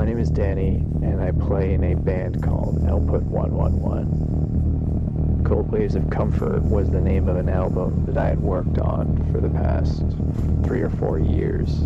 My name is Danny, and I play in a band called Output 111. Cold Waves of Comfort was the name of an album that I had worked on for the past three or four years.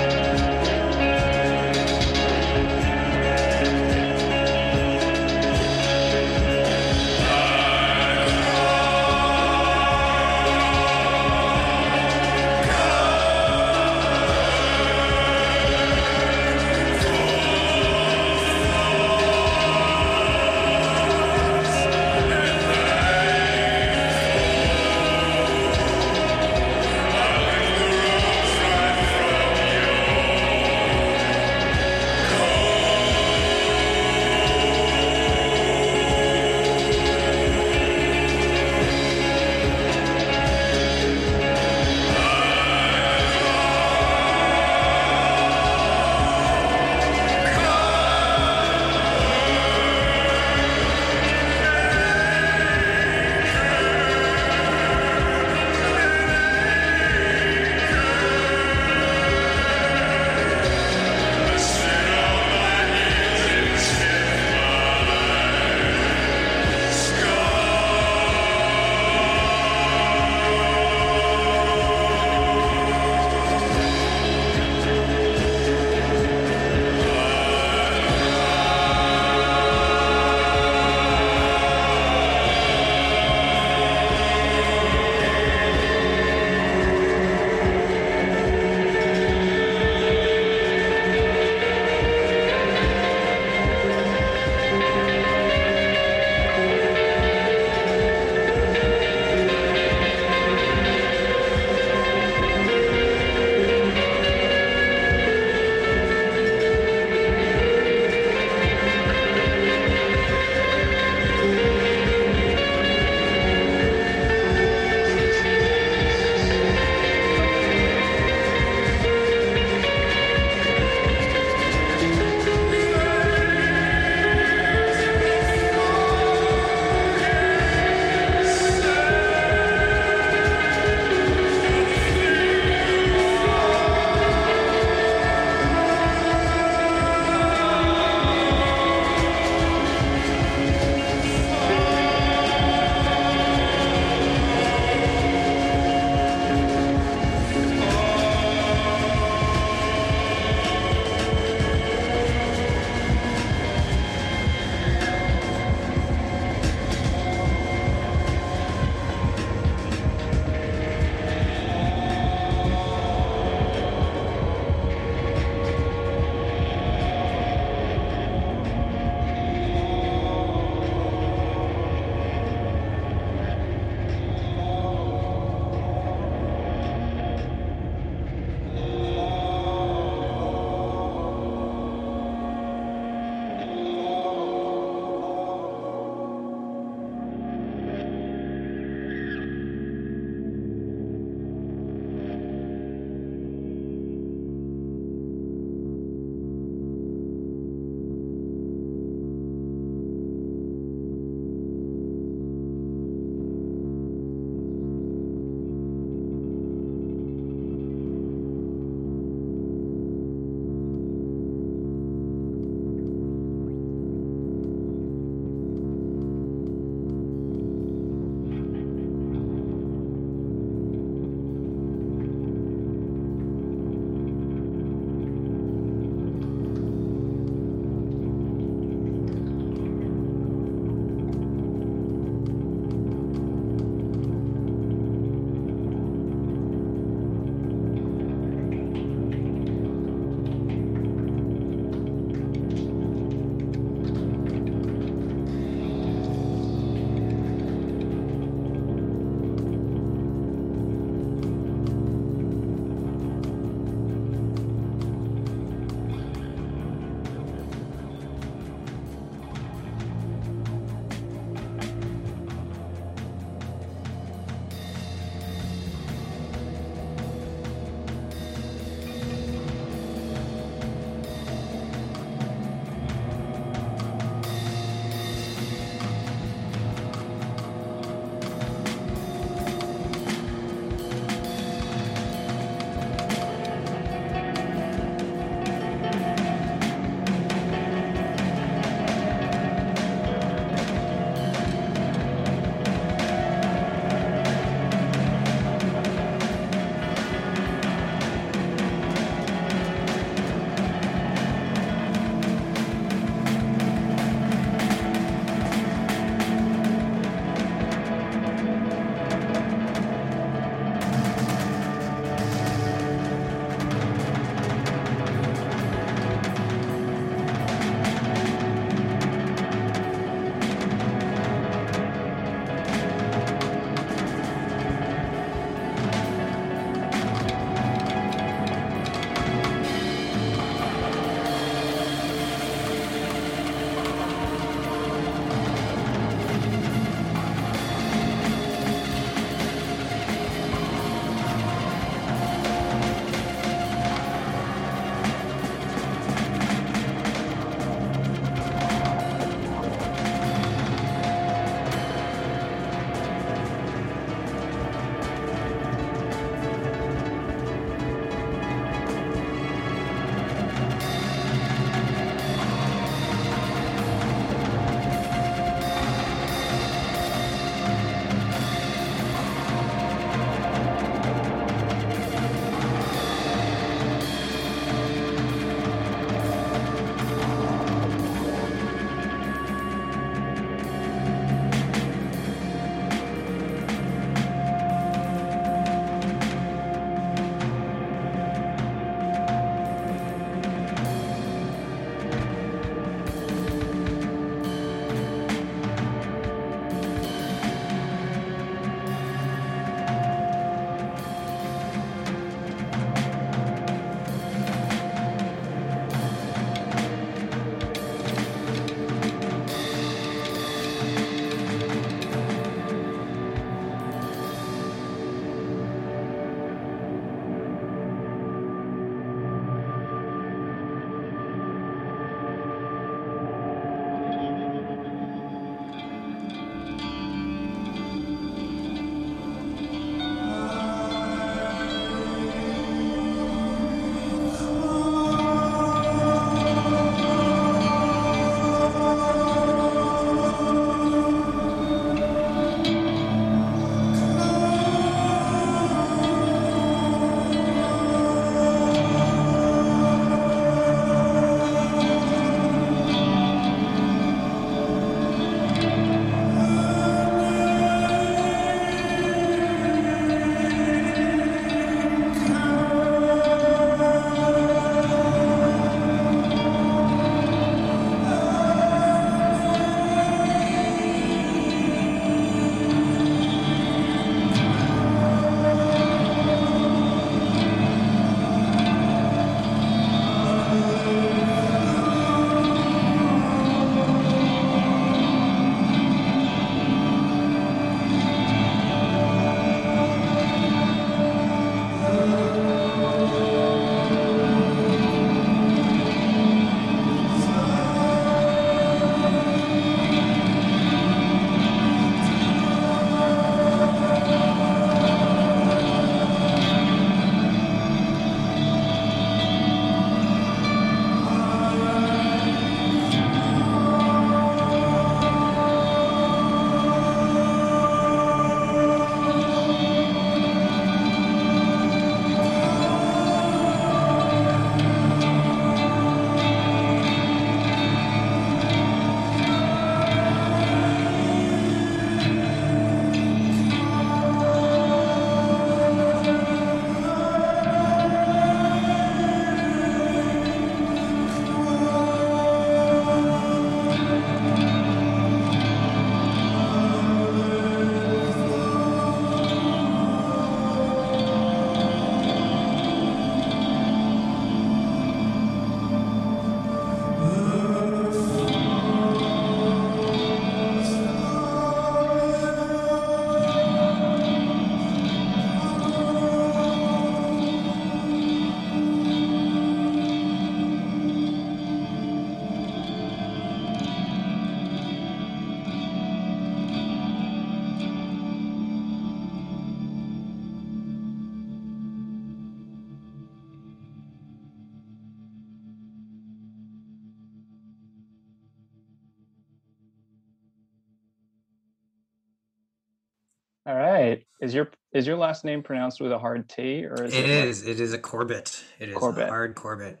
Is your last name pronounced with a hard T or is It it, like is. It is a Corbett. It is Corbett. a hard Corbett.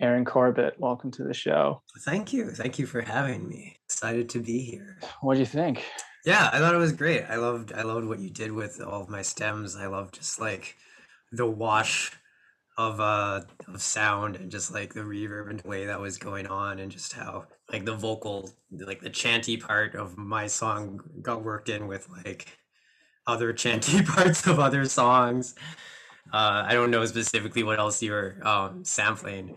Aaron Corbett? Welcome to the show. Thank you. Thank you for having me. Excited to be here. What do you think? Yeah, I thought it was great. I loved I loved what you did with all of my stems. I loved just like the wash of uh of sound and just like the reverb and way that was going on and just how like the vocal like the chanty part of my song got worked in with like other chanty parts of other songs. Uh I don't know specifically what else you were um sampling.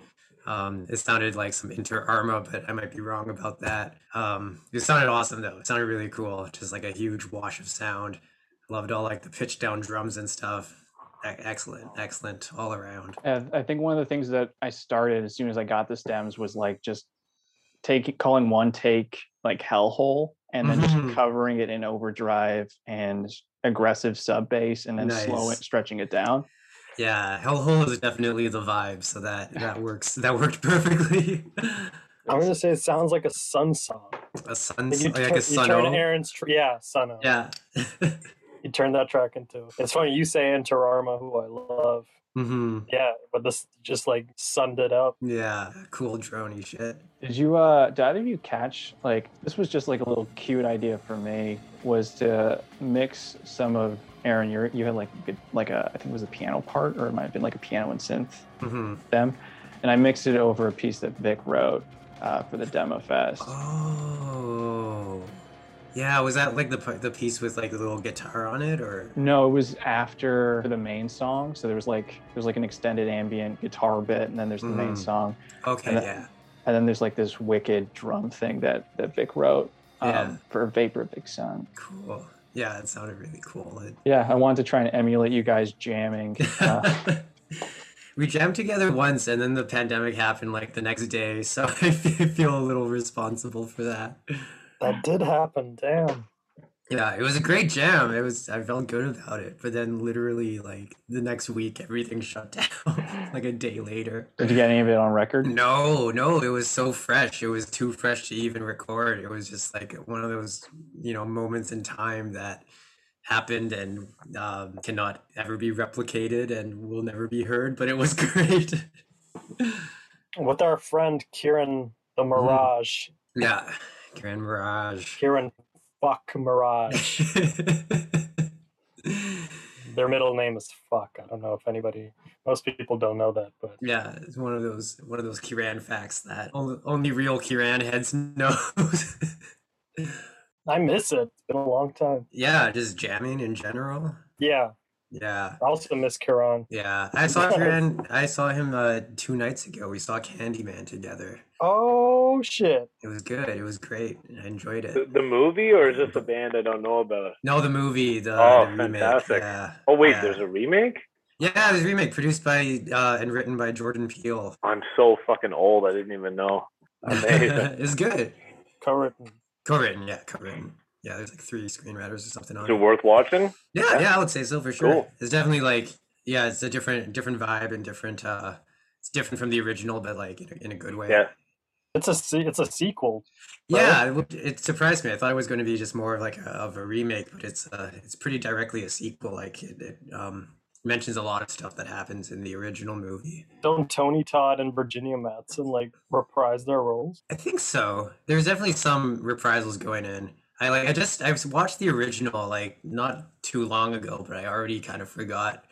Um, it sounded like some Inter Arma, but I might be wrong about that. Um, it sounded awesome though. It sounded really cool. Just like a huge wash of sound. Loved all like the pitch down drums and stuff. Excellent, excellent all around. I think one of the things that I started as soon as I got the stems was like just taking calling one take like hellhole and then Mhm. just covering it in overdrive and aggressive sub bass and then slow it stretching it down. Yeah, Hellhole is definitely the vibe, so that that works. That worked perfectly. I'm gonna say it sounds like a sun song. a sun, Like you, like turn, a you sun. turn Aaron's tr- yeah sun Yeah. You turn that track into. It's funny you say Inter Arma, who I love. Hmm Yeah, but this just like sunned it up. Yeah. Cool droney shit. Did you uh did either of you catch like this was just like a little cute idea for me was to mix some of Aaron you you had like like a I think it was a piano part or it might have been like a piano and synth hmm them and I mixed it over a piece that Vic wrote uh, for the demo fest. Oh. Yeah. Was that like the the piece with like the little guitar on it, or? No, it was after the main song. So there was like there was like an extended ambient guitar bit, and then there's the main Mhm. song, Okay. And that- Yeah. and then there's like this wicked drum thing that that Vic wrote um, Yeah. for Vapor Vic Sun. Cool. Yeah, it sounded really cool. It- Yeah, I wanted to try and emulate you guys jamming. Uh, we jammed together once, and then the pandemic happened like the next day. So I feel a little responsible for that. That did happen. Damn. Yeah, it was a great jam. It was. I felt good about it. But then, literally, like the next week, everything shut down. like a day later. did you get any of it on record? No, no, it was so fresh. It was too fresh to even record. It was just like one of those, you know, moments in time that happened and um, cannot ever be replicated and will never be heard. But it was great. With our friend Kieran the Mirage. yeah, Grand Mirage. Kieran Fuck Mirage. Their middle name is Fuck. I don't know if anybody, most people don't know that, but yeah, it's one of those one of those Kiran facts that only, only real Kiran heads know. I miss it. It's been a long time. yeah, just jamming in general. Yeah, Yeah. I also miss Kieran. Yeah, I saw Kiran. I saw him uh, two nights ago. We saw Candyman together. Oh shit! It was good. It was great. I enjoyed The, it. the movie, or is this a band I don't know about? No, the movie, the, Oh, the remake. fantastic. Yeah. Oh wait, yeah. there's a remake. Yeah, there's a remake produced by uh, and written by Jordan Peele. I'm so fucking old. I didn't even know. Amazing. it's good. Co-written. Co-written, yeah, co-written. Yeah, there's like three screenwriters or something on Is it it. worth watching? Yeah, yeah, I would say so for sure. Cool. It's definitely like, yeah, it's a different, different vibe and different. uh It's different from the original, but like in a, in a good way. Yeah. It's a it's a sequel. right? Yeah, it, it surprised me. I thought it was going to be just more of like a, of a remake, but it's uh, it's pretty directly a sequel. Like it, it um, mentions a lot of stuff that happens in the original movie. Don't Tony Todd and Virginia Madsen like reprise their roles? I think so. There's definitely some reprisals going in. I like. I just I watched the original like not too long ago, but I already kind of forgot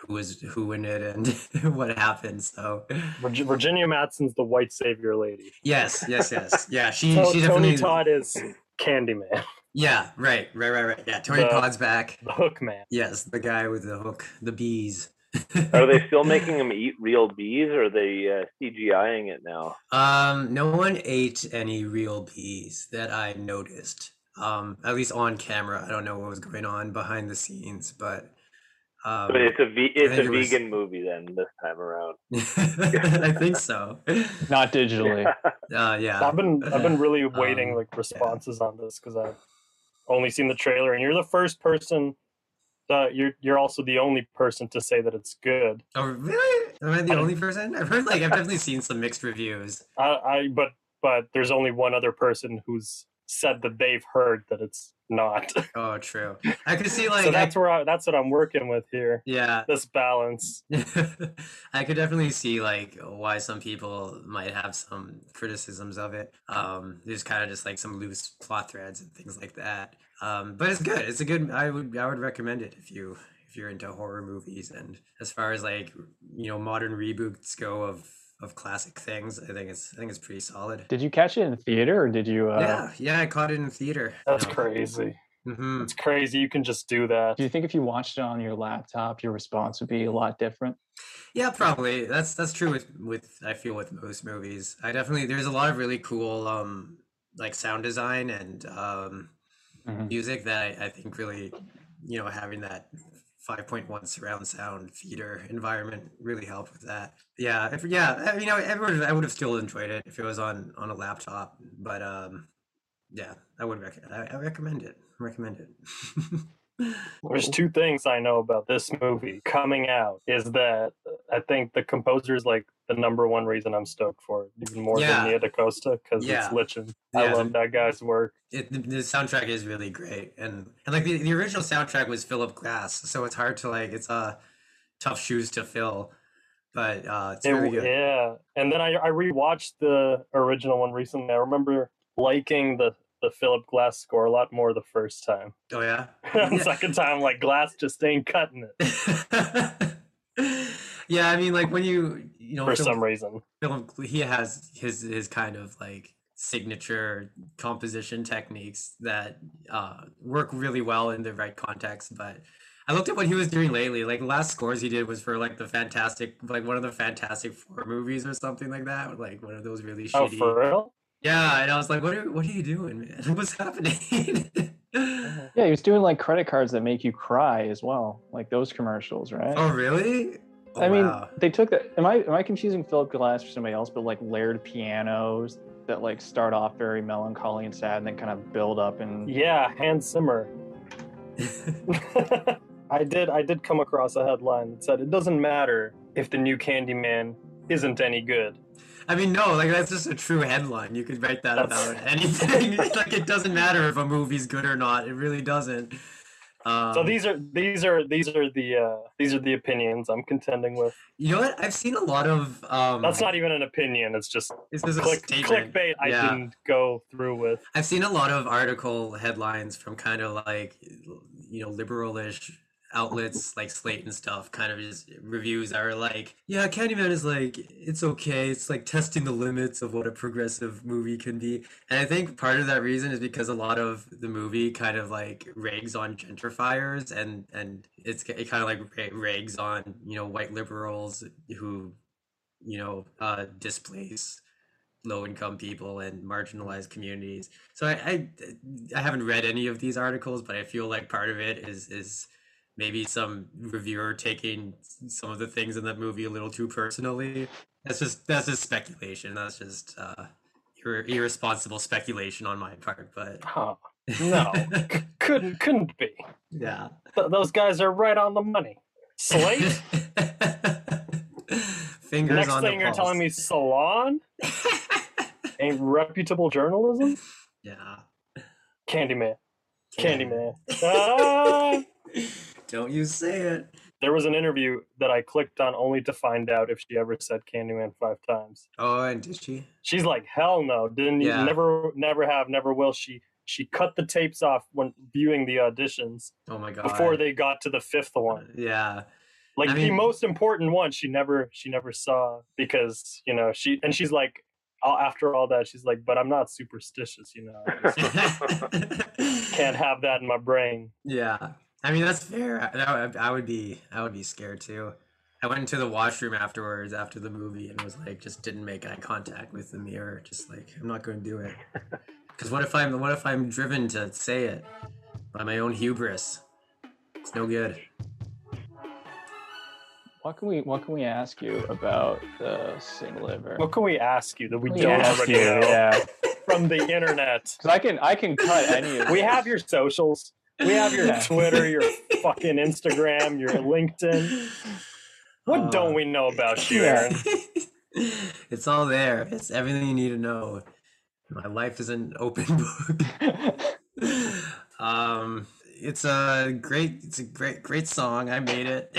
who was who in it and what happened. So Virginia Madsen's the white savior lady. yes, yes, yes, yeah. She So she Tony. Todd is Candyman, Yeah, right, right, right, right. Yeah, Tony The- Todd's back. the Hook Man. Yes, the guy with the hook, the bees. Are they still making them eat real bees, or are they uh, CGIing it now? Um, no one ate any real bees that I noticed. Um, at least on camera. I don't know what was going on behind the scenes, but um, But it's a ve- it's a it was- vegan movie then this time around. I think so. Not digitally. Uh, yeah. I've been I've been really waiting Um, like responses on this because I've only seen the trailer, and you're the first person. That you're you're also the only person to say that it's good. Oh, really? Am I the only person? I've heard like I've definitely seen some mixed reviews. I, I but but there's only one other person who's said that they've heard that it's not. Oh, true. I could see like so I- that's where I, that's what I'm working with here. yeah. This balance. I could definitely see like why some people might have some criticisms of it. Um, there's kind of just like some loose plot threads and things like that. Um, but it's good. It's a good. I would I would recommend it if you if you're into horror movies and as far as like you know modern reboots go of of classic things, I think it's I think it's pretty solid. Did you catch it in theater or did you? Uh, yeah, yeah, I caught it in theater. That's crazy. hmm It's crazy. You can just do that. Do you think if you watched it on your laptop, your response would be a lot different? Yeah, probably. That's that's true with with I feel with most movies. I definitely there's a lot of really cool um like sound design and um Mhm. music that I, I think really you know having that 5.1 surround sound theater environment really helped with that. Yeah, if, yeah, you know, everyone I would have still enjoyed it if it was on on a laptop, but um yeah, I would rec- I, I recommend it. Recommend it. There's two things I know about this movie coming out is that I think the composer is like the number one reason I'm stoked for it, even more Yeah. than Nia DaCosta because Yeah. it's Lichen. I Yeah, love that guy's work. it, the, the soundtrack is really great and and like the, the original soundtrack was philip glass so it's hard to like it's uh tough shoes to fill but uh it's It- very good yeah, and then I I rewatched the original one recently. I remember liking the the Philip Glass score a lot more the first time. oh yeah second time, like Glass just ain't cutting it yeah i mean like when you you know for Philip- some reason. Philip, he has his his kind of like signature composition techniques that uh, work really well in the right context. But I looked at what he was doing lately. Like the last scores he did was for like the Fantastic, like one of the Fantastic Four movies or something like that. Like one of those really Oh, shitty. for real? Yeah, and I was like, what are what are you doing, man? What's happening? Yeah, he was doing like credit cards that make you cry as well, like those commercials, right? oh really? Oh, I mean, wow. they took that. Am I am I confusing Philip Glass for somebody else? But like layered pianos that like start off very melancholy and sad, and then kind of build up and Yeah, Hans Zimmer. I did I did come across a headline that said it doesn't matter if the new Candyman isn't any good. I mean, no, like that's just a true headline. You could write that That's- about anything. It's like it doesn't matter if a movie's good or not. It really doesn't. Um, So these are these are these are the uh, these are the opinions I'm contending with. you know what? I've seen a lot of. Um, That's not even an opinion. It's just This is a click, clickbait. I Yeah. didn't go through with. I've seen a lot of article headlines from kind of like you know liberalish outlets like Slate and stuff. Kind of just reviews are like, yeah, Candyman is like it's okay. It's like testing the limits of what a progressive movie can be. And I think part of that reason is because a lot of the movie kind of like rags on gentrifiers and and it's it kind of like rags on you know white liberals who you know uh displace low income people and marginalized communities. So I, I I haven't read any of these articles, but I feel like part of it is is maybe some reviewer taking some of the things in that movie a little too personally. That's just that's just speculation. That's just uh ir- irresponsible speculation on my part, but Huh. No, c- couldn't couldn't be. yeah. Th- those guys are right on the money. Slate. Fingers Next on thing the you're telling me, salon ain't reputable journalism. yeah. Candyman. Candyman. Ah! Don't you say it. There was an interview that I clicked on only to find out if she ever said Candyman five times. Oh, and did she? She's like, hell no, didn't you? Yeah. Never, never have, never will. She she cut the tapes off when viewing the auditions Oh my god. before they got to the fifth one. Yeah. Like I the mean- most important one, she never she never saw because you know she and she's like, after all that, she's like, but I'm not superstitious, you know. Can't have that in my brain. yeah. I mean that's fair. I, I would- be I would be scared too. I went into the washroom afterwards after the movie and was like just didn't make eye contact with the mirror. Just like I'm not going to do it. Because what if I'm what if I'm driven to say it by my own hubris? It's no good. what can we what can we ask you about the Sing liver? What can we ask you that we don't can ask already you? know Yeah, from the internet? because I can I can cut any of. We this. have your socials. We have your Twitter, your fucking Instagram, your LinkedIn. What Uh, don't we know about you. Aaron? it's all there. It's everything you need to know. My life is an open book. um, it's a great, it's a great, great song. I made it.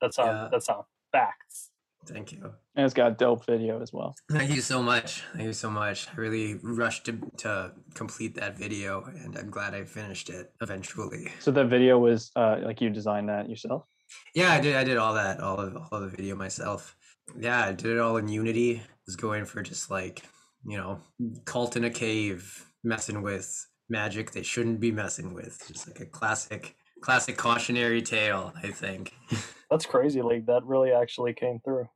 That's all. Yeah. That's all. Facts. Thank you. And it's got dope video as well. Thank you so much. Thank you so much. I really rushed to, to complete that video, and I'm glad I finished it eventually. So the video was uh, like you designed that yourself. Yeah, I did. I did all that, all of all of the video myself. Yeah, I did it all in Unity. Was going for just like you know, cult in a cave, messing with magic they shouldn't be messing with. Just like a classic, classic cautionary tale. I think. That's crazy. Like that really actually came through.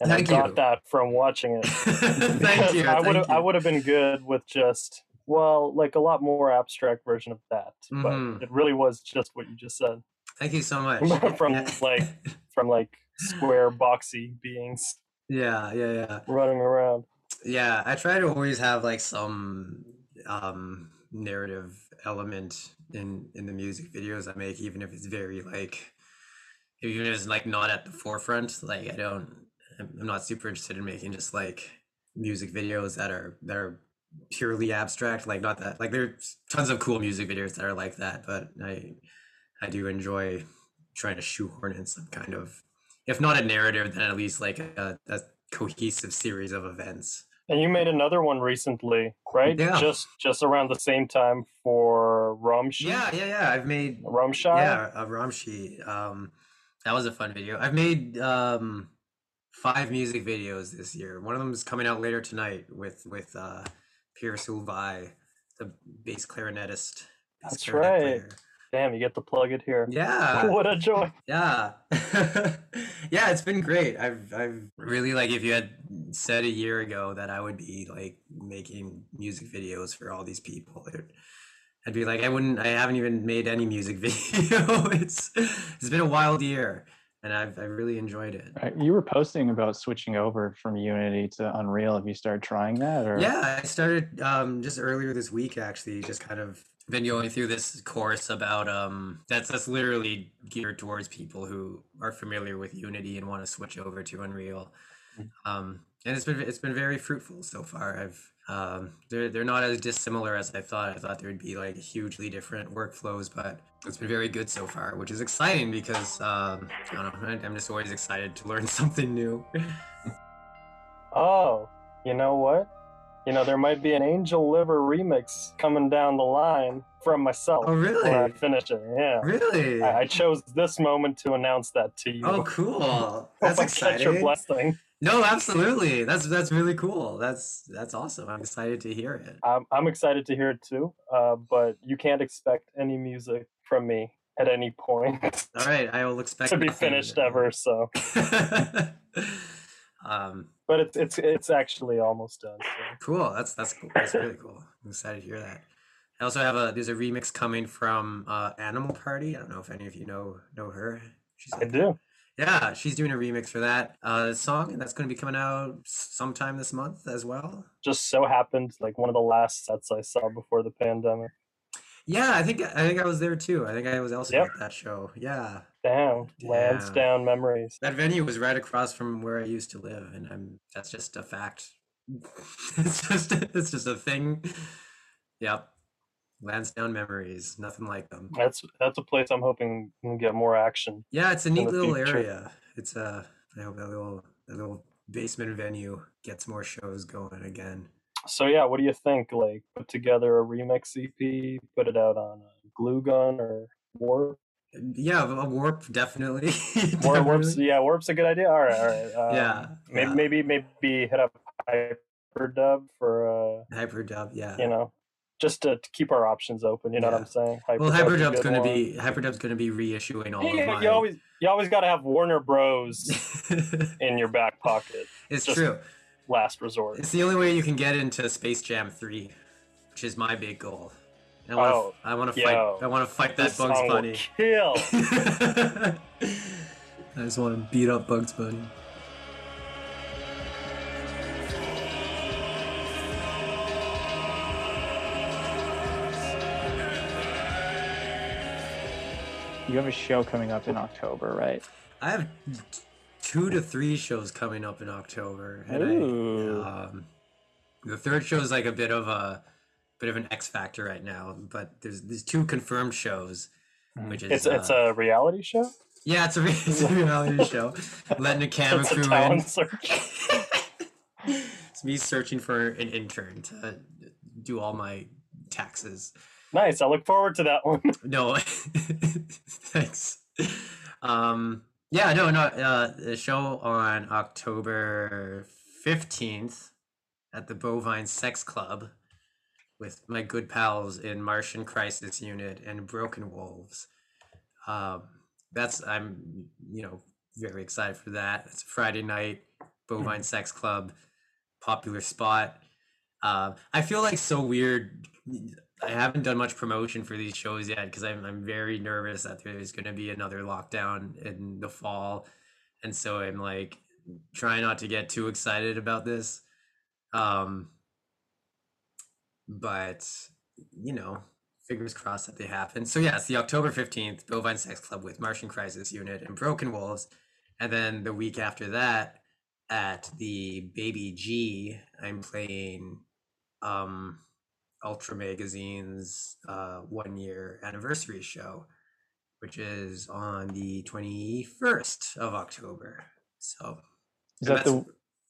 And Thank I got you. that from watching it. thank you. I would have I would have been good with just well, like a lot more abstract version of that. Mhm. But it really was just what you just said. Thank you so much. From, like- From like square boxy beings yeah, yeah, yeah. running around. Yeah, I try to always have like some um narrative element in in the music videos I make, even if it's very like even if it's like not at the forefront. Like I don't I'm not super interested in making just like music videos that are that are purely abstract. Like not that like there's tons of cool music videos that are like that, but I I do enjoy trying to shoehorn in some kind of if not a narrative, then at least like a, a cohesive series of events. And you made another one recently, right? Yeah. Just just around the same time for Rumshi. Yeah, yeah, yeah. I've made Rumshire. yeah a Ramshi. Um, that was a fun video. I've made um five music videos this year. One of them is coming out later tonight with with uh Pierre Soulvai, the bass clarinetist. bass That's clarinet right. player. Damn, you get to plug it here. Yeah. what a joy. Yeah. yeah, it's been great. I've I've really like if you had said a year ago that I would be like making music videos for all these people, it, I'd be like I wouldn't I haven't even made any music video. it's it's been a wild year and I've I've really enjoyed it. Right. You were posting about switching over from Unity to Unreal. Have you started trying that? Or Yeah, I started um just earlier this week actually, just kind of been going through this course about um that's that's literally geared towards people who are familiar with Unity and want to switch over to Unreal. Um and it's been it's been very fruitful so far. I've um they're they're not as dissimilar as I thought. I thought there would be like hugely different workflows, but it's been very good so far, which is exciting because um I don't know, I'm just always excited to learn something new. Oh, you know what? You know, there might be an Angel Liver remix coming down the line from myself Oh really? when I finish it. Yeah. Really? I, I chose this moment to announce that to you. Oh, cool! That's catch your blessing. No, absolutely. That's that's really cool. That's that's awesome. I'm excited to hear it. I'm, I'm excited to hear it too, uh, but you can't expect any music from me at any point All right, I will expect to be finished then. ever. So, um, but it's it's it's actually almost done. So. cool. That's that's cool. That's really cool. I'm excited to hear that. I also have a there's a remix coming from uh, Animal Party. I don't know if any of you know know her. She's I do. Yeah, she's doing a remix for that uh, song, and that's going to be coming out sometime this month as well. Just so happened, like one of the last sets I saw before the pandemic. Yeah, I think I think I was there too. I think I was also Yep. at that show. Yeah. Damn, lands Damn. down memories. That venue was right across from where I used to live, and I'm that's just a fact. it's just it's just a thing. Yep. Lansdowne memories, nothing like them. That's that's a place I'm hoping can get more action. Yeah, it's a neat little future. area. It's a I hope that little that little basement venue gets more shows going again. So yeah, what do you think? Like, put together a remix EP, put it out on a glue gun or warp. Yeah, a warp definitely. Warp, warp's, yeah, warp's a good idea. All right, all right. Um, Yeah, Maybe yeah. maybe maybe hit up Hyperdub for uh, Hyperdub, yeah. you know, just to, to keep our options open. You know what I'm saying? well, Hyperdub's going to be Hyperdub's going to be reissuing all Yeah, of my. you always you always got to have Warner Bros. in your back pocket, it's just- true. last resort. It's the only way you can get into Space Jam 3, which is my big goal. I want to Oh, I want to yo, fight I want to fight that Bugs Bunny. kill. I just want to beat up Bugs Bunny. You have a show coming up in October, right? I have two to three shows coming up in October, and Ooh. I, um, the third show is like a bit of a bit of an X factor right now. But there's there's two confirmed shows, Mhm. which is It's it's uh, a reality show. yeah, it's a, re- it's a reality show. Letting a camera It's a crew in. search. it's me searching for an intern to do all my taxes. Nice. I look forward to that one. No, thanks. Um, yeah, no, no. Uh, the show on October fifteenth at the Bovine Sex Club with my good pals in Martian Crisis Unit and Broken Wolves. Um, that's I'm you know very excited for that. It's Friday night, Bovine Sex Club, popular spot. Uh, I feel like so weird. I haven't done much promotion for these shows yet because I'm I'm very nervous that there's going to be another lockdown in the fall, and so I'm like trying not to get too excited about this. Um, but you know, fingers crossed that they happen. So yes, the October fifteenth Bovine Sex Club with Martian Crisis Unit and Broken Wolves, and then the week after that at the Baby G, I'm playing um Ultra Magazine's uh, one year anniversary show, which is on the 21st of October. So, Is that the?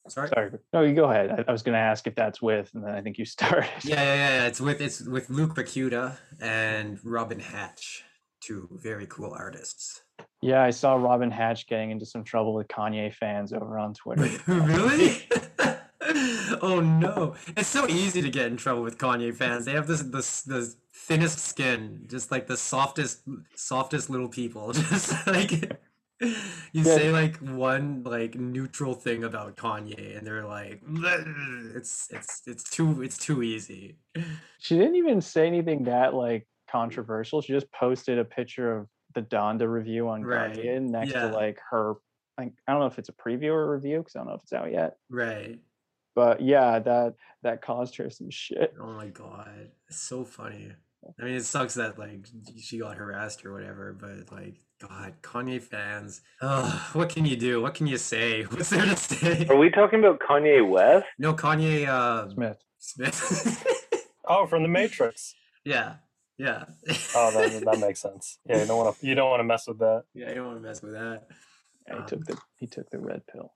sorry? Sorry. No, you go ahead. I, I was going to ask if that's with, and then I think you started. Yeah, yeah, yeah. It's with it's with Luke Bacuda and Robin Hatch, two very cool artists. Yeah, I saw Robin Hatch getting into some trouble with Kanye fans over on Twitter. really? oh no! It's so easy to get in trouble with Kanye fans. They have this this the thinnest skin, just like the softest softest little people. Just like you Yeah. say like one like neutral thing about Kanye, and they're like, it's it's it's too it's too easy. She didn't even say anything that like controversial. She just posted a picture of the Donda review on Right, Guardian next yeah. to like her. Like, I don't know if it's a preview or a review because I don't know if it's out yet. Right. But yeah, that that caused her some shit. Oh my god, it's so funny. I mean, it sucks that like she got harassed or whatever, but like, God, Kanye fans. Ugh, what can you do? What can you say? What's there to say? Are we talking about Kanye West? No, Kanye uh, Smith. Smith. Oh, from the Matrix. yeah, yeah. Oh, that, that makes sense. Yeah, you don't want to you don't want to mess with that. yeah, I don't want to mess with that. Yeah, he Um, took the he took the red pill.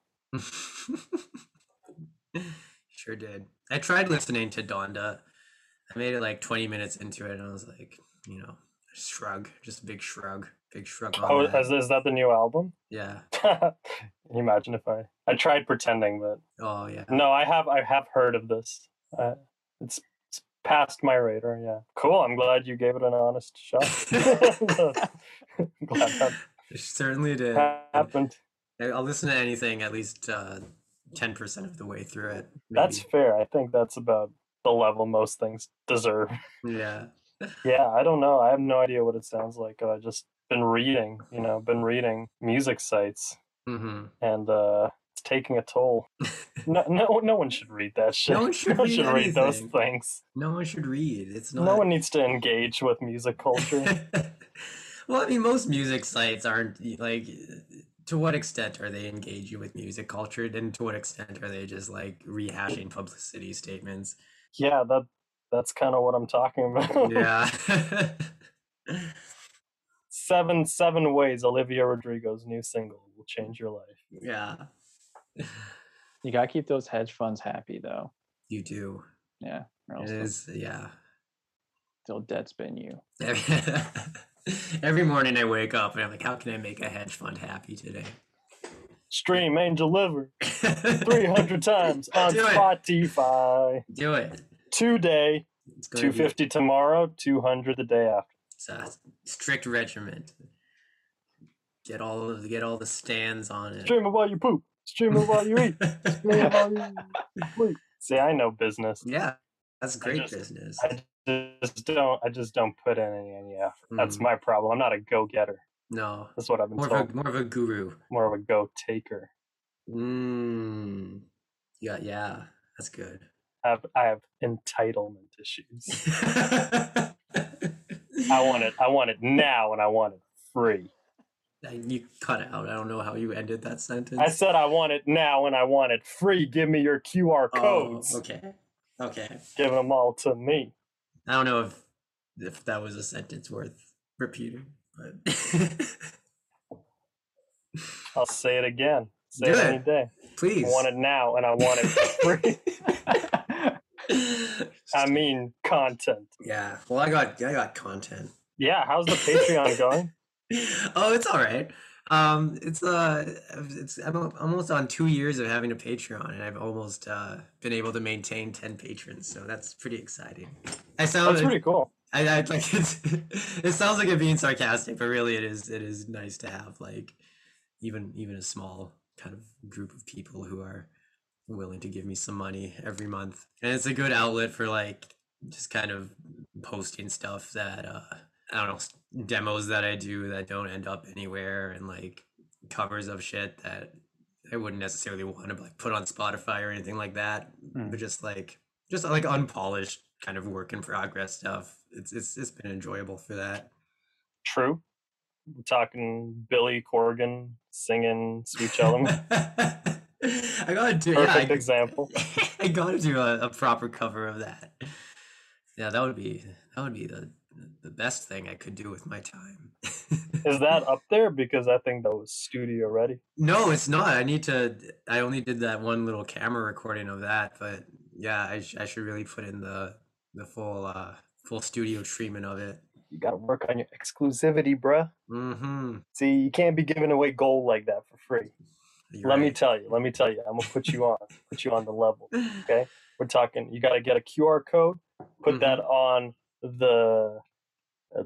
Sure did. I tried listening to Donda. I made it like 20 minutes into it, and I was like, you know, shrug, just a big shrug, big shrug on Oh, is, is that the new album? Yeah. Imagine if I I tried pretending, but Oh yeah. no, I have I have heard of this. Uh, it's, it's past my radar. Yeah, cool. I'm glad you gave it an honest shot. glad that It certainly did. happened. I'll listen to anything at least uh, 10% of the way through it. That's fair. I think that's about the level most things deserve. Yeah. Yeah, I don't know. I have no idea what it sounds like. I just been reading, you know, been reading music sites, hmm and uh, it's taking a toll. No, no, no one should read that shit. No one should read read those things. No one should read. It's not. No one needs to engage with music culture. well, I mean, most music sites aren't like. To what extent are they engaging with music culture, and to what extent are they just like rehashing publicity statements? yeah, that that's kind of what I'm talking about. Yeah. seven seven ways Olivia Rodrigo's new single will change your life. yeah. You gotta keep those hedge funds happy though. You do. Yeah, or else It they'll, is. Yeah. they'll dead spin you. Every, morning I wake up and I'm like, how can I make a hedge fund happy today? Stream and deliver 300 times on Do it. Spotify. Do it. Today, It's going to be 250 tomorrow, 200 the day after. it's a strict regiment. Get all of get all the stands on it. Stream it while you poop. Stream it while you eat. Stream it while you sleep. See, I know business. yeah, that's great just- business. I just don't. I just don't put in any, effort. That's Mhm. my problem. I'm not a go-getter. No, That's what I've been more told. of a more of a guru. More of a go-taker. Mm. Yeah, yeah, that's good. I have I have entitlement issues. I want it. I want it now, and I want it free. I, you cut it out. I don't know how you ended that sentence. I said I want it now and I want it free. Give me your QR Oh, codes. okay. Okay. Give them all to me. I don't know if if that was a sentence worth repeating, but I'll say it again. Say Do it it. any day. please. I want it now and I want it free. I mean content. yeah. Well, I got I got content. Yeah, how's the Patreon going? oh, it's all right. Um, it's uh, it's I'm almost on two years of having a Patreon, and I've almost uh been able to maintain ten patrons, so that's pretty exciting. I sound That's pretty cool. I, I like it's, it sounds like it being sarcastic, but really it is it is nice to have like even even a small kind of group of people who are willing to give me some money every month. And it's a good outlet for like just kind of posting stuff that uh I don't know demos that I do that don't end up anywhere and like covers of shit that I wouldn't necessarily want to like put on Spotify or anything like that, Mm. but just like just like unpolished kind of work in progress stuff. It's it's it's been enjoyable for that. True. We're talking Billy Corgan singing Sweet Child. I gotta do Perfect yeah, example. I, I gotta do a, a proper cover of that. Yeah, that would be that would be the the best thing I could do with my time. Is that up there? Because I think that was studio ready. No, it's not. I need to. I only did that one little camera recording of that, but yeah, I, sh- I should really put in the the full uh full studio treatment of it. You got to work on your exclusivity, bruh. Mm-hmm. See, you can't be giving away gold like that for free. let me tell you. Let me tell you. I'm gonna put you on. Put you on the level. Okay. We're talking. You got to get a QR code. Put that on the.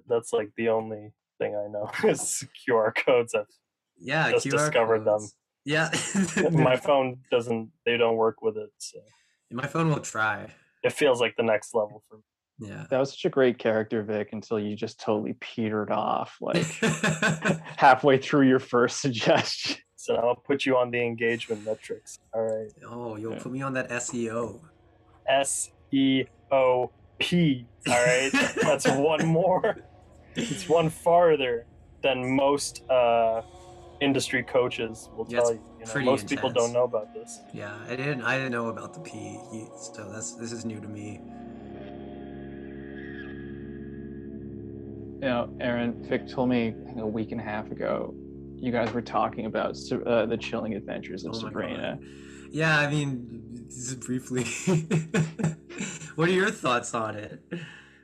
That's like the only thing I know is QR codes. I've, yeah, just discovered them. Yeah, my phone doesn't. They don't work with it. So my phone will try. it feels like the next level for me. Yeah. That was such a great character, Vic, until you just totally petered off like halfway through your first suggestion. So I'll put you on the engagement metrics. All right. oh, you'll Yeah. put me on that SEO. SEO. S O P. All right. That's one more. It's one farther than most uh, industry coaches will Yeah, it's tell you. you know, pretty most people don't know about this. Yeah, I didn't. I didn't know about the P. So that's this is new to me. You know, Aaron, Vic told me a week and a half ago, you guys were talking about uh, the chilling adventures of Oh Sabrina. God. Yeah, I mean, just briefly. what are your thoughts on it?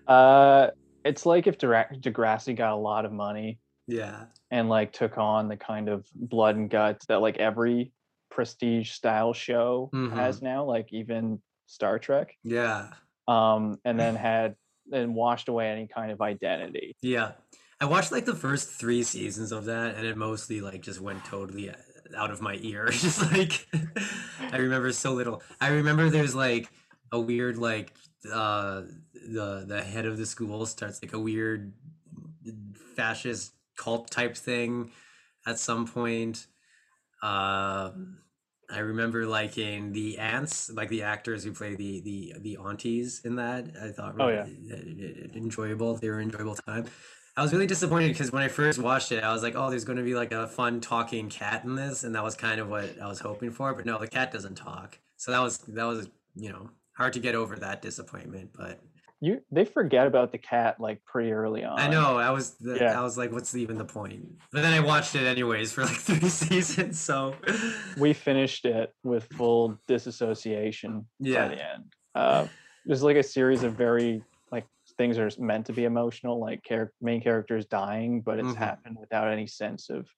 Uh, it's like if Degrassi got a lot of money Yeah. and like took on the kind of blood and guts that like every prestige style show Mhm. has now, like even Star Trek. Yeah. Um, and then had and washed away any kind of identity. Yeah. I watched like the first three seasons of that, and it mostly like just went totally out of my ear. just like I remember so little. I remember there's like a weird like uh the the head of the school starts like a weird fascist cult type thing at some point. Um I remember liking the ants, like the actors who play the the the aunties in that. I thought Oh, really uh, enjoyable. They were an enjoyable time. I was really disappointed because when I first watched it, I was like, "Oh, there's going to be like a fun talking cat in this," and that was kind of what I was hoping for. But no, the cat doesn't talk, so that was that was you know hard to get over that disappointment. But You they forget about the cat like pretty early on. I know I was the, yeah. I was like, "What's even the point?" But then I watched it anyways for like three seasons, so we finished it with full disassociation Yeah. by the end. Uh, there's like a series of very things are meant to be emotional, like char- main characters dying, but it's Mhm. happened without any sense of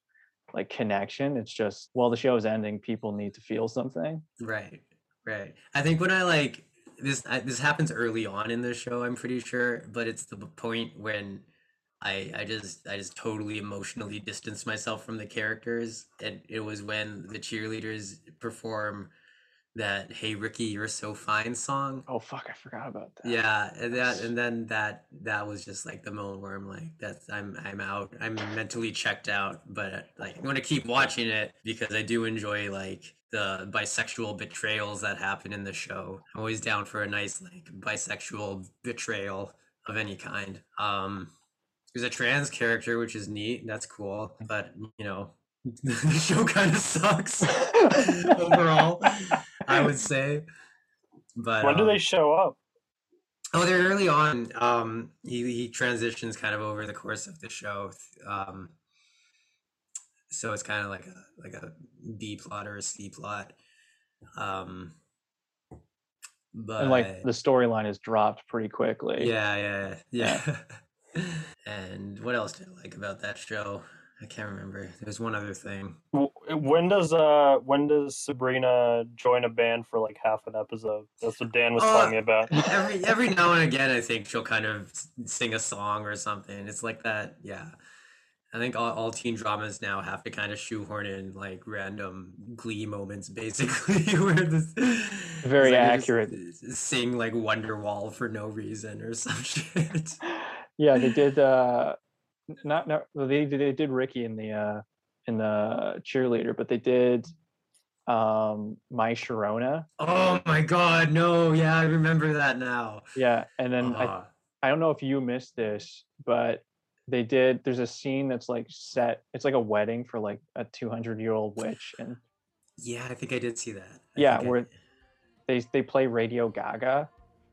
like connection. It's just while the show is ending, people need to feel something. Right, right. I think when I like this, I, this happens early on in the show. I'm pretty sure, but it's the point when I I just I just totally emotionally distanced myself from the characters, and it was when the cheerleaders perform that "Hey Ricky, you're so fine" song. Oh fuck, I forgot about that. Yeah, and that and then that that was just like the moment where I'm like, that's I'm I'm out. I'm mentally checked out, but like I'm gonna keep watching it because I do enjoy like the bisexual betrayals that happen in the show. I'm always down for a nice like bisexual betrayal of any kind. Um, There's a trans character, which is neat. That's cool, but you know, the show kind of sucks overall. I would say. But when do um, they show up? Oh, they're early on. Um, he he transitions kind of over the course of the show. Um, so it's kind of like a like a B plot or a C plot. Um, but and like the storyline is dropped pretty quickly. yeah, yeah, yeah. and what else did I like about that show? I can't remember. There's one other thing. When does uh when does Sabrina join a band for like half an episode? That's what Dan was Uh, telling me about. every every now and again i think she'll kind of sing a song or something it's like that yeah i think all, all teen dramas now have to kind of shoehorn in like random glee moments basically where this Very like accurate. sing like wonderwall for no reason or some shit Yeah, they did. uh Not not they did- they did Ricky in the uh in the cheerleader, but they did um My Sharona. oh my god no yeah i remember that now Yeah, and then I Uh, I don't know if you missed this, but they did. There's a scene that's like set. It's like a wedding for like a 200 year old witch, and yeah i think i did see that I Yeah, think I- where- they they play Radio Gaga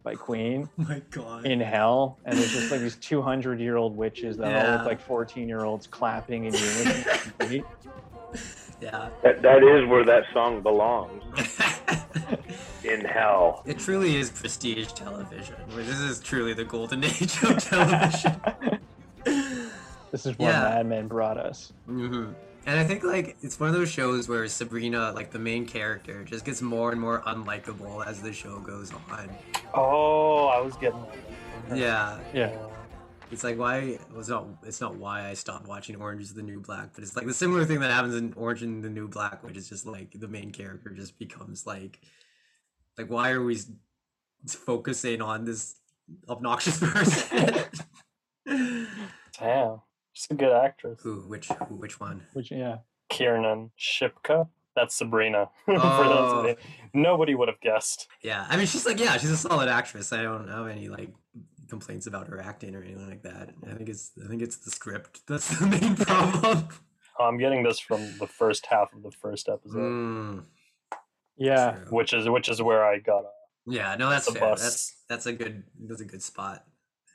by Queen oh my god in hell, and there's just like these 200 year old witches that all look like 14 year olds clapping in unison. yeah That, that is where that song belongs. In hell. It truly is prestige television. This is truly the golden age of television. this is what Yeah. Mad Men brought us. hmm And I think like it's one of those shows where Sabrina, like the main character, just gets more and more unlikable as the show goes on. Oh, I was getting. Yeah, Yeah. it's like why well, it's not it's not why I stopped watching Orange is the New Black, but it's like the similar thing that happens in Orange and the New Black, which is just like the main character just becomes like like why are we focusing on this obnoxious person? Damn, she's a good actress. Who? Which? Who, which one? Which yeah. Kiernan Shipka. That's Sabrina. For those Oh. nobody would have guessed. Yeah, I mean, she's like, yeah, she's a solid actress. I don't have any like complaints about her acting or anything like that. I think it's, I think it's the script that's the main problem. I'm getting this from the first half of the first episode, Mm, Yeah. true. which is which is where I got Off. Yeah, no, that's fair. bus. That's that's a good that's a good spot.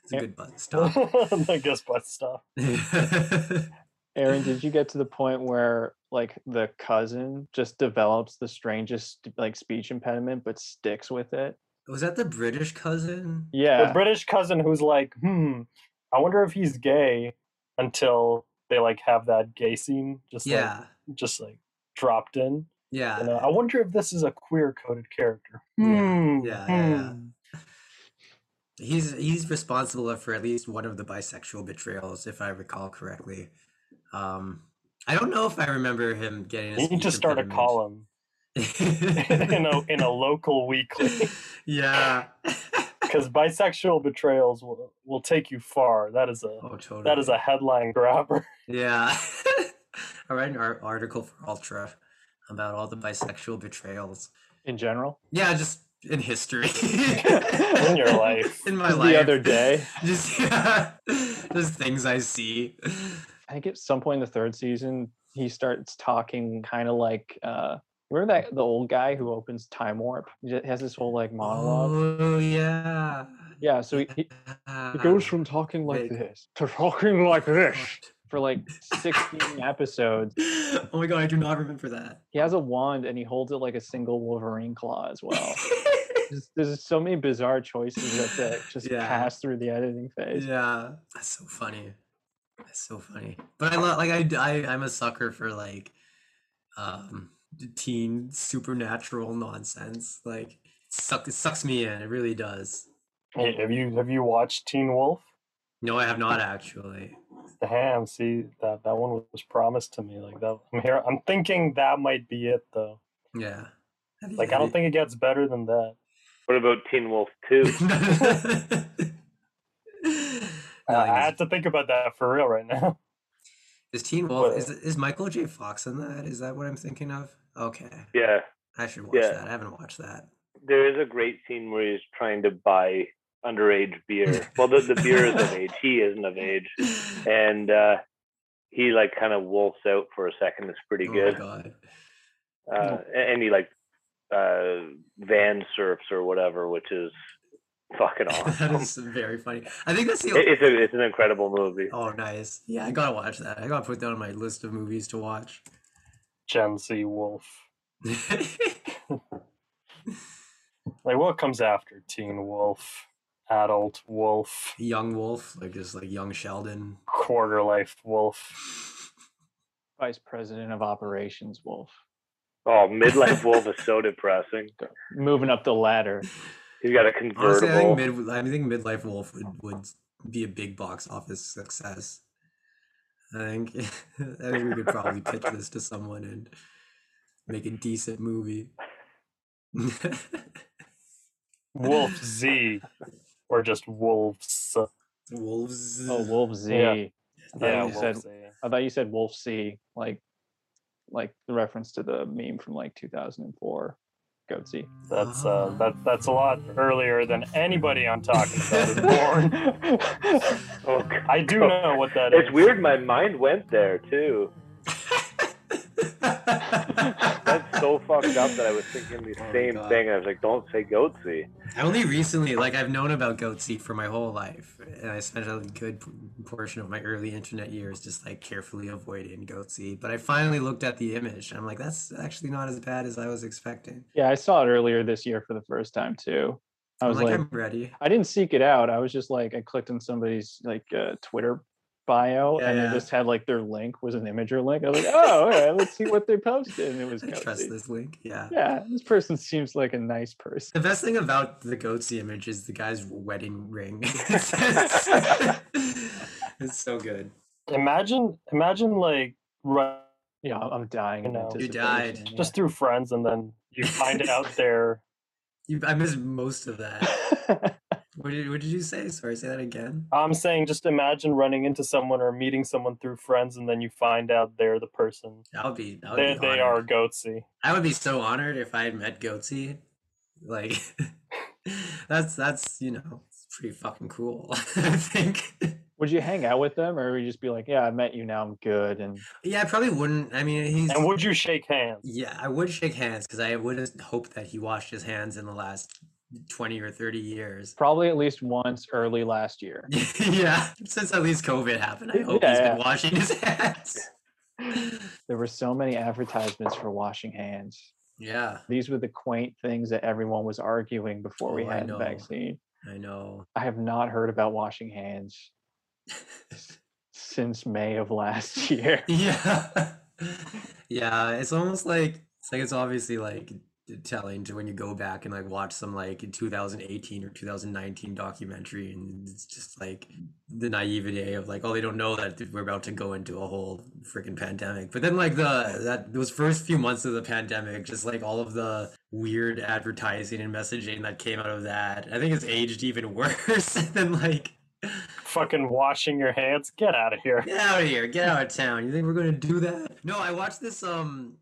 It's a Yep. good bus stop. I guess butt stuff. Aaron, did you get to the point where like the cousin just develops the strangest like speech impediment but sticks with it? Was that the British cousin? Yeah. The British cousin who's like, hmm, I wonder if he's gay until they like have that gay scene just Yeah, like just like dropped in. yeah. You know, I wonder if this is a queer coded character. Yeah, Hmm, yeah, yeah, yeah. He's he's responsible for at least one of the bisexual betrayals, if I recall correctly. Um, I don't know if I remember him getting. A You need to start a column in a in a local weekly yeah. because bisexual betrayals will, will take you far. That is a oh, totally. that is a headline grabber. Yeah. I read an ar- article for Ultra about all the bisexual betrayals. in general. Yeah, just in history. In your life. In my Just life. the other day. Just yeah. Just things I see. I think at some point in the third season, he starts talking kind of like uh remember that the old guy who opens Time Warp? He has this whole like monologue. Oh yeah. Yeah, so he, he, he goes from talking like Like- this to talking like this for like 16 episodes. Oh my god, I do not remember that. He has a wand and he holds it like a single Wolverine claw as well. There's, there's so many bizarre choices that, that just Yeah. pass through the editing phase. Yeah, that's so funny. That's so funny. But I love like I, I I'm a sucker for like um teen supernatural nonsense. Like it suck it sucks me in. It really does. Hey, have you have you watched Teen Wolf? No, I have not actually. The ham. see that that one was promised to me like that. I'm here. I'm thinking that might be it though. Yeah. Have you- Like I don't you- think it gets better than that. What about Teen Wolf 2? I- I had to think about that for real right now. Is Teen Wolf What- is is Michael J. Fox in that? Is that what I'm thinking of? Okay. Yeah. I should watch Yeah. that. I haven't watched that. There is a great scene where he's trying to buy underage beer. Well, the, the beer is of age. He isn't of age, and uh, he like kind of wolfs out for a second. It's pretty Oh good. my god. Uh, and he like uh, van surfs or whatever, which is fucking awesome. is very funny. I think that's the. It- it's a, it's an incredible movie. Oh, nice. Yeah, I gotta watch that. I gotta put that on my list of movies to watch. Gen Z Wolf. Like what comes after Teen Wolf, Adult Wolf, young Wolf, like just like young Sheldon. Quarter Life Wolf? Vice President of Operations Wolf. Oh, Midlife Wolf is so depressing. Moving up the ladder. He's got a Honestly, I convertible. think mid. I think Midlife Wolf would would be a big box office success. I think. I think we could probably pitch this to someone and make a decent movie. Wolf Z, or just Wolves? Wolves. Oh, Wolf Z. Yeah. I thought Yeah, you said Z. I thought you said Wolf C, like like the reference to the meme from like 2004. Goat Z. That's uh, that that's a lot earlier than anybody I'm talking about is born. Oh, I do know what that is. It's weird. My mind went there too. That's so fucked up that I was thinking the Oh, same thing. I was like, "Don't say goatse." I only recently, like, I've known about Goatse for my whole life, and I spent a good portion of my early internet years just like carefully avoiding Goatse. But I finally looked at the image, and I'm like, that's actually not as bad as I was expecting. Yeah, I saw it earlier this year for the first time too. I I'm was like, like, I'm ready. I didn't seek it out. I was just like, I clicked on somebody's like uh, Twitter bio, Yeah, and yeah. it just had like their link was an Imgur link. I was like, oh, all right, let's see what they posted, and it was I trust this link. Yeah. Yeah, this person seems like a nice person. The best thing about the Goatse image is the guy's wedding ring. it's so good. Imagine, imagine like run Yeah, I'm I'm dying. in You know. You died. yeah. just through friends, and then you find it out they're You, I missed most of that. What did, what did you say? Sorry, say that again. I'm saying just imagine running into someone or meeting someone through friends, and then you find out they're the person. That would be. That would They be they are honored. goatse. I would be so honored if I had met Goatse. Like, that's that's you know, it's pretty fucking cool. I think. Would you hang out with them, or would you just be like, "Yeah, I met you. Now I'm good"? And Yeah, I probably wouldn't. I mean, he's. And would you shake hands? Yeah, I would shake hands because I would have hoped that he washed his hands in the last twenty or thirty years. probably at least once early last year. yeah, since at least COVID happened, I Yeah, hope he's yeah. been washing his hands. There were so many advertisements for washing hands. Yeah, These were the quaint things that everyone was arguing before we Oh, I had the vaccine. I know. I have not heard about washing hands since May of last year. Yeah. yeah, it's almost like it's like it's obviously like telling to when you go back and like watch some like 2018 or 2019 documentary and it's just like the naivete of like oh they don't know that we're about to go into a whole freaking pandemic but then like the that those first few months of the pandemic just like all of the weird advertising and messaging that came out of that i think it's aged even worse than like Fucking washing your hands. Get out of here. Get out of here. Get out of town. You think we're gonna do that? No, I watched this um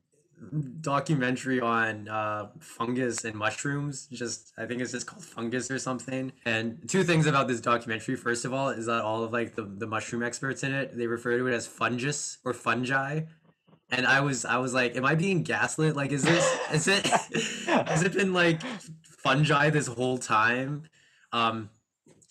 documentary on uh fungus and mushrooms. Just I think it's just called fungus or something. And two things about this documentary. First of all, is that all of like the, the mushroom experts in it, they refer to it as fungus or fungi. And I was I was like, am I being gaslit? Like is this is it has it been like fungi this whole time? Um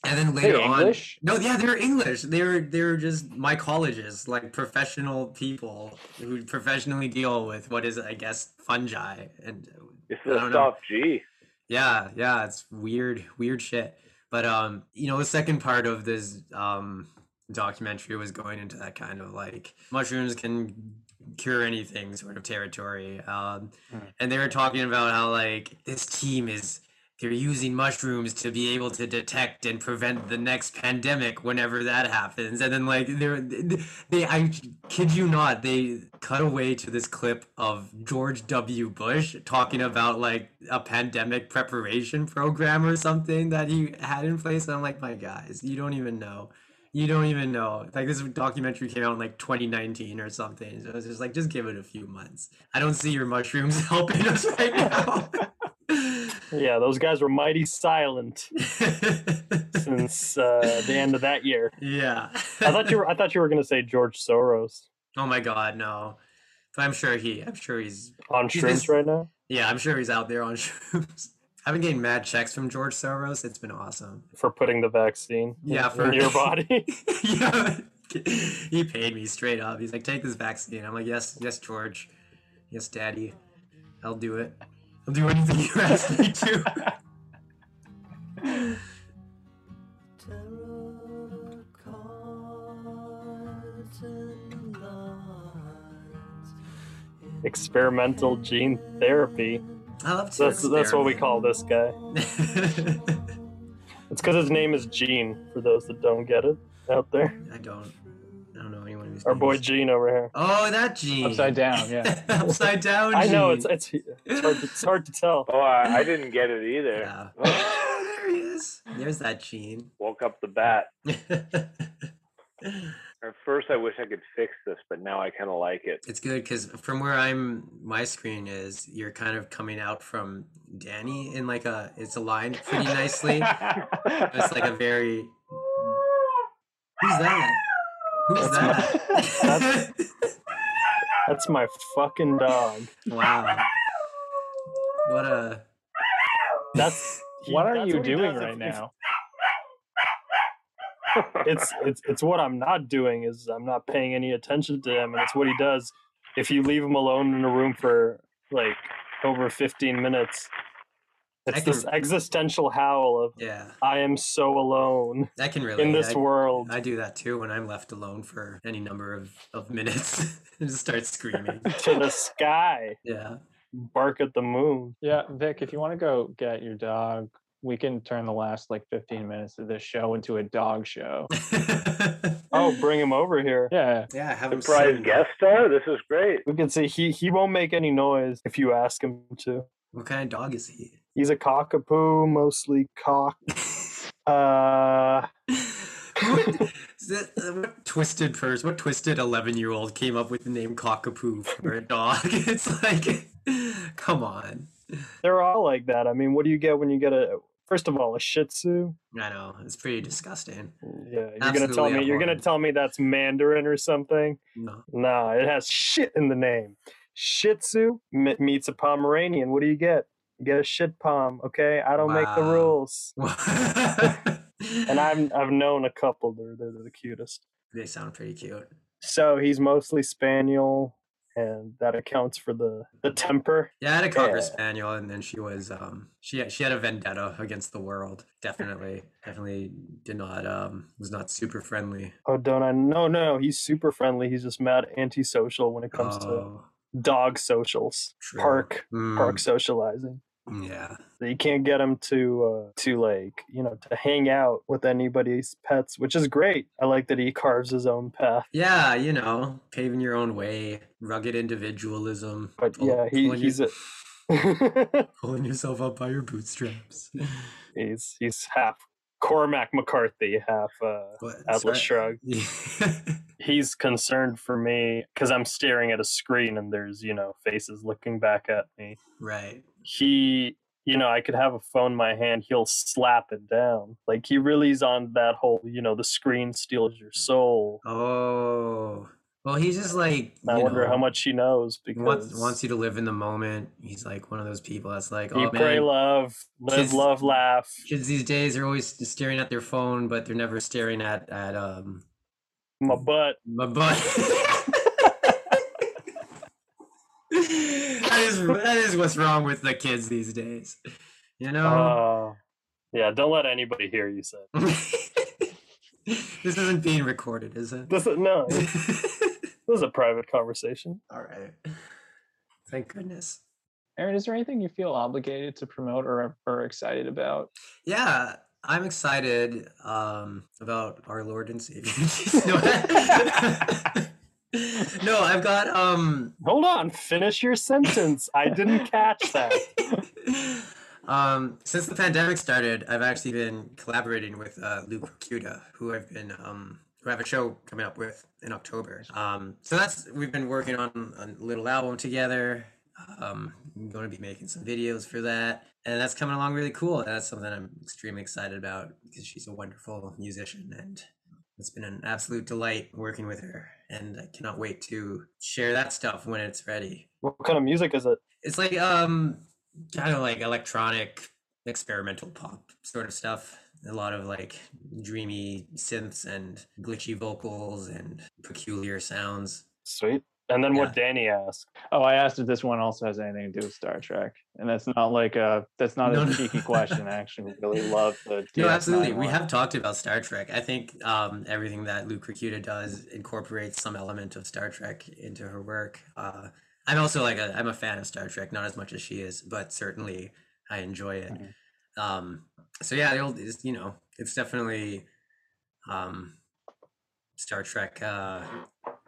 and then later on English? no, yeah, they're English. They're they're just mycologists, like professional people who professionally deal with what is, I guess, fungi. And This I don't know. G. yeah, yeah, it's weird, weird shit. But um, you know, the second part of this um documentary was going into that kind of like mushrooms can cure anything sort of territory. Um, Mm. and they were talking about how like this team is they're using mushrooms to be able to detect and prevent the next pandemic whenever that happens. And then like they're they I kid you not, they cut away to this clip of George W. Bush talking about like a pandemic preparation program or something that he had in place. And I'm like, my guys, you don't even know. You don't even know. Like this documentary came out in like 2019 or something. So it's just like, just give it a few months. I don't see your mushrooms helping us right now. Yeah, those guys were mighty silent since uh, the end of that year. yeah. I thought you were. I thought you were going to say George Soros Oh my god, no. But I'm sure he. I'm sure he's. on He's shrooms been- right now Yeah, I'm sure he's out there on shrooms. I've been getting mad checks from George Soros. It's been awesome. for putting the vaccine. Yeah, in for your body. yeah, he paid me straight up. He's like, "Take this vaccine." I'm like, "Yes, yes, George. Yes, Daddy. I'll do it. I'll do anything you ask me to." Experimental gene therapy. I love to. That's that's what we call this guy. It's because his name is Gene. For those that don't get it out there, I don't. I don't know anyone who's our boy Gene over here. Oh, that gene. Upside down, yeah. Upside down. I know it's Gene. it's it's hard to, it's hard to tell. Oh, I, I didn't get it either. Yeah. Oh, there he is. There's that gene. woke up the bat. At first, I wish I could fix this, but now I kind of like it. It's good because from where I'm, my screen is, you're kind of coming out from Danny in like a, it's aligned pretty nicely. It's like a very. Who's that? Who's that? That's my fucking dog. wow. What a. That's he- what are that's you what doing does right now? it's it's it's what I'm not doing is I'm not paying any attention to him, and it's what he does. If you leave him alone in a room for like over 15 minutes, I it's can- this existential howl of Yeah. "I am so alone I can relate. in this I, world." I do that too when I'm left alone for any number of, of minutes and just start screaming. to the sky, Yeah. bark at the moon. Yeah, Vic, if you want to go get your dog, we can turn the last like 15 minutes of this show into a dog show. Oh, bring him over here. Yeah. yeah, have him Surprise sing. guest star. This is great. We can see he he won't make any noise if you ask him to. What kind of dog is he? He's a cockapoo, mostly cock. Uh, Is that- uh, what twisted person, what twisted 11 year old came up with the name cockapoo for a dog? It's like, come on. they're all like that. I mean, what do you get when you get a first of all a Shih Tzu? I know, it's pretty disgusting. Yeah, you're gonna tell me you're gonna tell me that's Mandarin or something? No. No, it has shit in the name. Shih Tzu meets a Pomeranian. What do you get? Get a shit palm. Okay, I don't make the rules. and I've I've known a couple. They're they're the cutest. they sound pretty cute. So he's mostly spaniel, and that accounts for the the temper. Yeah, I had a cocker Yeah. spaniel, and then she was um she she had a vendetta against the world. Definitely, definitely did not um was not super friendly. Oh, don't I? No, no, he's super friendly. He's just mad antisocial when it comes to Oh, dog socials, true. park Mm, park socializing. Yeah, You can't get him to uh, to like you know to hang out with anybody's pets, which is great. I like that he carves his own path. yeah, you know, paving your own way, rugged individualism. But pull- yeah, he, he's your- a pulling yourself up by your bootstraps. he's he's half Cormac McCarthy, half uh, What? Atlas Sorry. Shrugged. He's concerned for me because I'm staring at a screen and there's you know faces looking back at me. right. He, you know, I could have a phone in my hand. He'll slap it down. Like he really's on that whole, you know, the screen steals your soul. Oh. Well, he's just like. I wonder how much he knows because wants, wants you to live in the moment. He's like one of those people that's like, oh pray, man, love, live, Kids- love, laugh. kids these days are always staring at their phone, but they're never staring at at um My butt. my butt. that is that is what's wrong with the kids these days. You know. Uh, yeah, don't let anybody hear you say. this isn't being recorded, is it? This is, no, this is a private conversation. All right. Thank goodness. Aaron, is there anything you feel obligated to promote or or excited about? Yeah, I'm excited um, about our Lord and Savior. no, no, I've got um, Hold on, finish your sentence. I didn't catch that. um, since the pandemic started, I've actually been collaborating with uh, Luke Cuda, who I've been um, who have a show coming up with in October. Um, so that's we've been working on a little album together. Um, I'm going to be making some videos for that, and that's coming along really cool. That's something I'm extremely excited about because she's a wonderful musician, and it's been an absolute delight working with her. And I cannot wait to share that stuff when it's ready. What kind of music is it? It's like um, kind of like electronic, experimental pop sort of stuff. A lot of like dreamy synths and glitchy vocals and peculiar sounds. Sweet. And then Yeah. what Danny asked. Oh, I asked if this one also has anything to do with Star Trek, and that's not like a that's not No, a no. cheeky question. I actually really love the. No, DS9 absolutely. We have talked about Star Trek. I think um, everything that Luke Rakuta does incorporates some element of Star Trek into her work. Uh, I'm also like a I'm a fan of Star Trek, not as much as she is, but certainly I enjoy it. Mhm. Um, so yeah, the old is you know it's definitely um, Star Trek uh,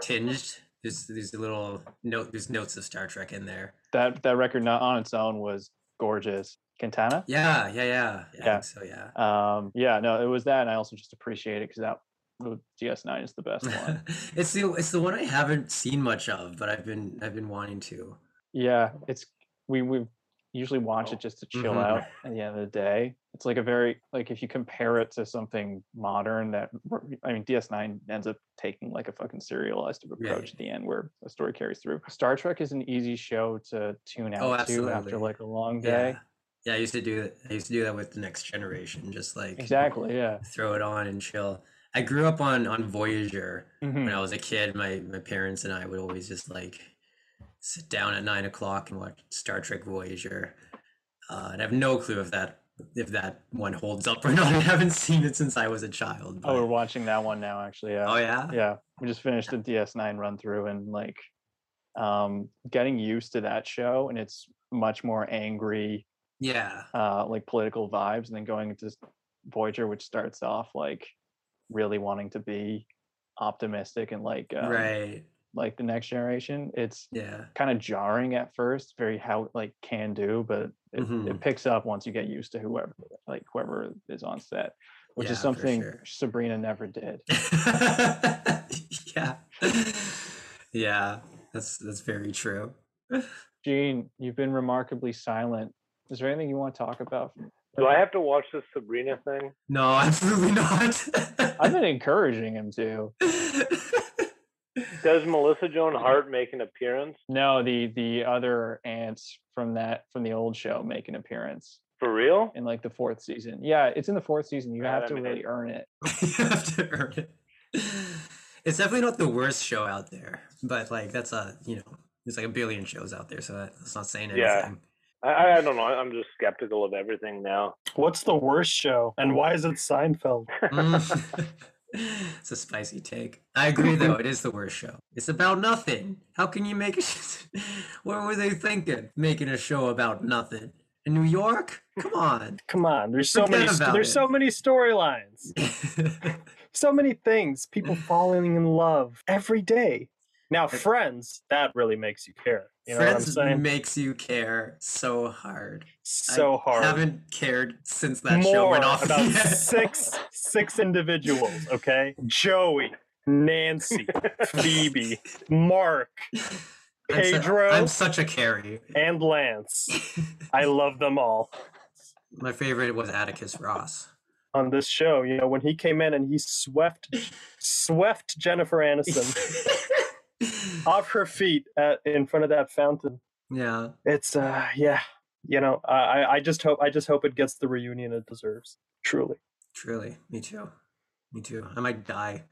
tinged. There's there's a little note there's notes of Star Trek in there. that that record not on its own was gorgeous. Quintana. Yeah, yeah, yeah. yeah. Yeah. so yeah. Um, yeah, no, it was that, and I also just appreciate it because that the DS9 is the best one. it's the it's the one I haven't seen much of, but I've been I've been wanting to. yeah, it's we we usually watch it just to chill Mhm. out at the end of the day. It's like a very like if you compare it to something modern that I mean DS9 ends up taking like a fucking serialized approach Right. at the end where the story carries through. Star Trek is an easy show to tune out Oh, to after like a long day. Yeah, yeah. I used to do that. I used to do that with the Next Generation, just like Exactly. Yeah. throw it on and chill. I grew up on on Voyager Mhm. when I was a kid. My my parents and I would always just like sit down at nine o'clock and watch Star Trek Voyager. Uh, and I have no clue if that if that one holds up or not. I haven't seen it since I was a child. Oh, we're watching that one now. Actually. Yeah. oh yeah. yeah we just finished the ds9 run through and like um getting used to that show and it's much more angry Yeah. uh like political vibes and then going into voyager which starts off like really wanting to be optimistic and like um, right. Like the next generation it's Yeah. kind of jarring at first very how like can do but it, Mhm. it picks up once you get used to whoever like whoever is on set which Yeah, is something sure. sabrina never did yeah. Yeah. That's that's very true. Gene, you've been remarkably silent. Is there anything you want to talk about? Do I have to watch this Sabrina thing? No, absolutely not. I've been encouraging him to. Does Melissa Joan Hart make an appearance No, the the other aunts from that from the old show make an appearance for real? in like the fourth season. Yeah, it's in the fourth season. You Yeah, have I to mean, really earn it. you have to earn it. It's definitely not the worst show out there, but like that's a you know there's like a billion shows out there, so that, that's not saying anything. Yeah. I, I don't know. I'm just skeptical of everything now. What's the worst show? And why is it Seinfeld? It's a spicy take. I agree, though. It is the worst show. It's about nothing. How can you make a? sh- what were they thinking? Making a show about nothing in New York? Come on. Come on, there's so Forget many there's it. so many storylines. So many things, people falling in love every day. Now, friends, that really makes you care. You know Friends makes you care so hard. So I hard. haven't cared since that show went off. about six six individuals, okay? Joey, Nancy, Phoebe, Mark, I'm su- Pedro, I'm such a carry. and Lance. I love them all. My favorite was Atticus Ross. On this show, you know, when he came in and he swept swept Jennifer Aniston off her feet at in front of that fountain. yeah. It's uh yeah. You know, I I- just hope I just hope it gets the reunion it deserves. Truly. Truly, me too. Me too. I might die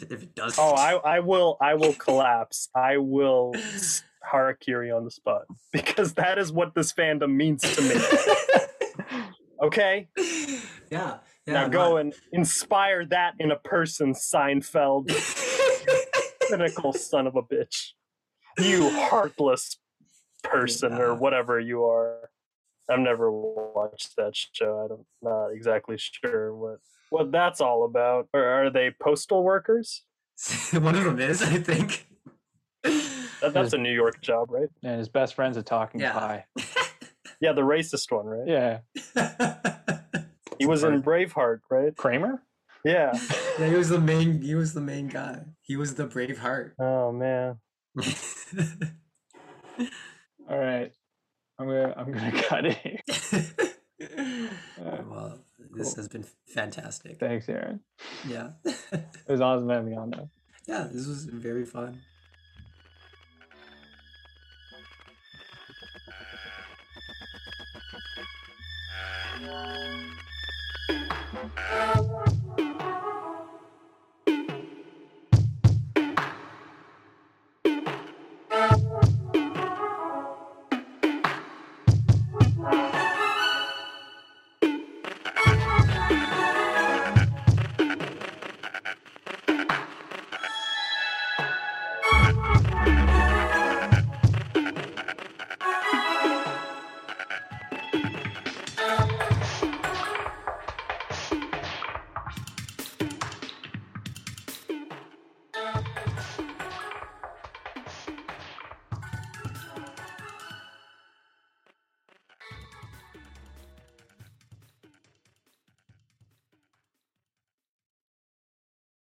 if it, does. Oh, I I will I will collapse. I will harakiri on the spot because that is what this fandom means to me. Okay, yeah. Yeah. now go I- and inspire that in a person, Seinfeld, cynical son of a bitch. You heartless person or whatever you are. I've never watched that show. I'm not not exactly sure what what that's all about. Or are they postal workers? One of them is, I think. That, that's a New York job, right? And his best friend's a talking Yeah. pie. Yeah, the racist one, right? Yeah. He was in Braveheart, right? Kramer? Yeah. Yeah, he was the main. He was the main guy. He was the brave heart. Oh man. All right. I'm gonna I'm gonna cut it. well, this cool. has been fantastic. Thanks, Aaron. Yeah. It was awesome having me on though. yeah, this was very fun.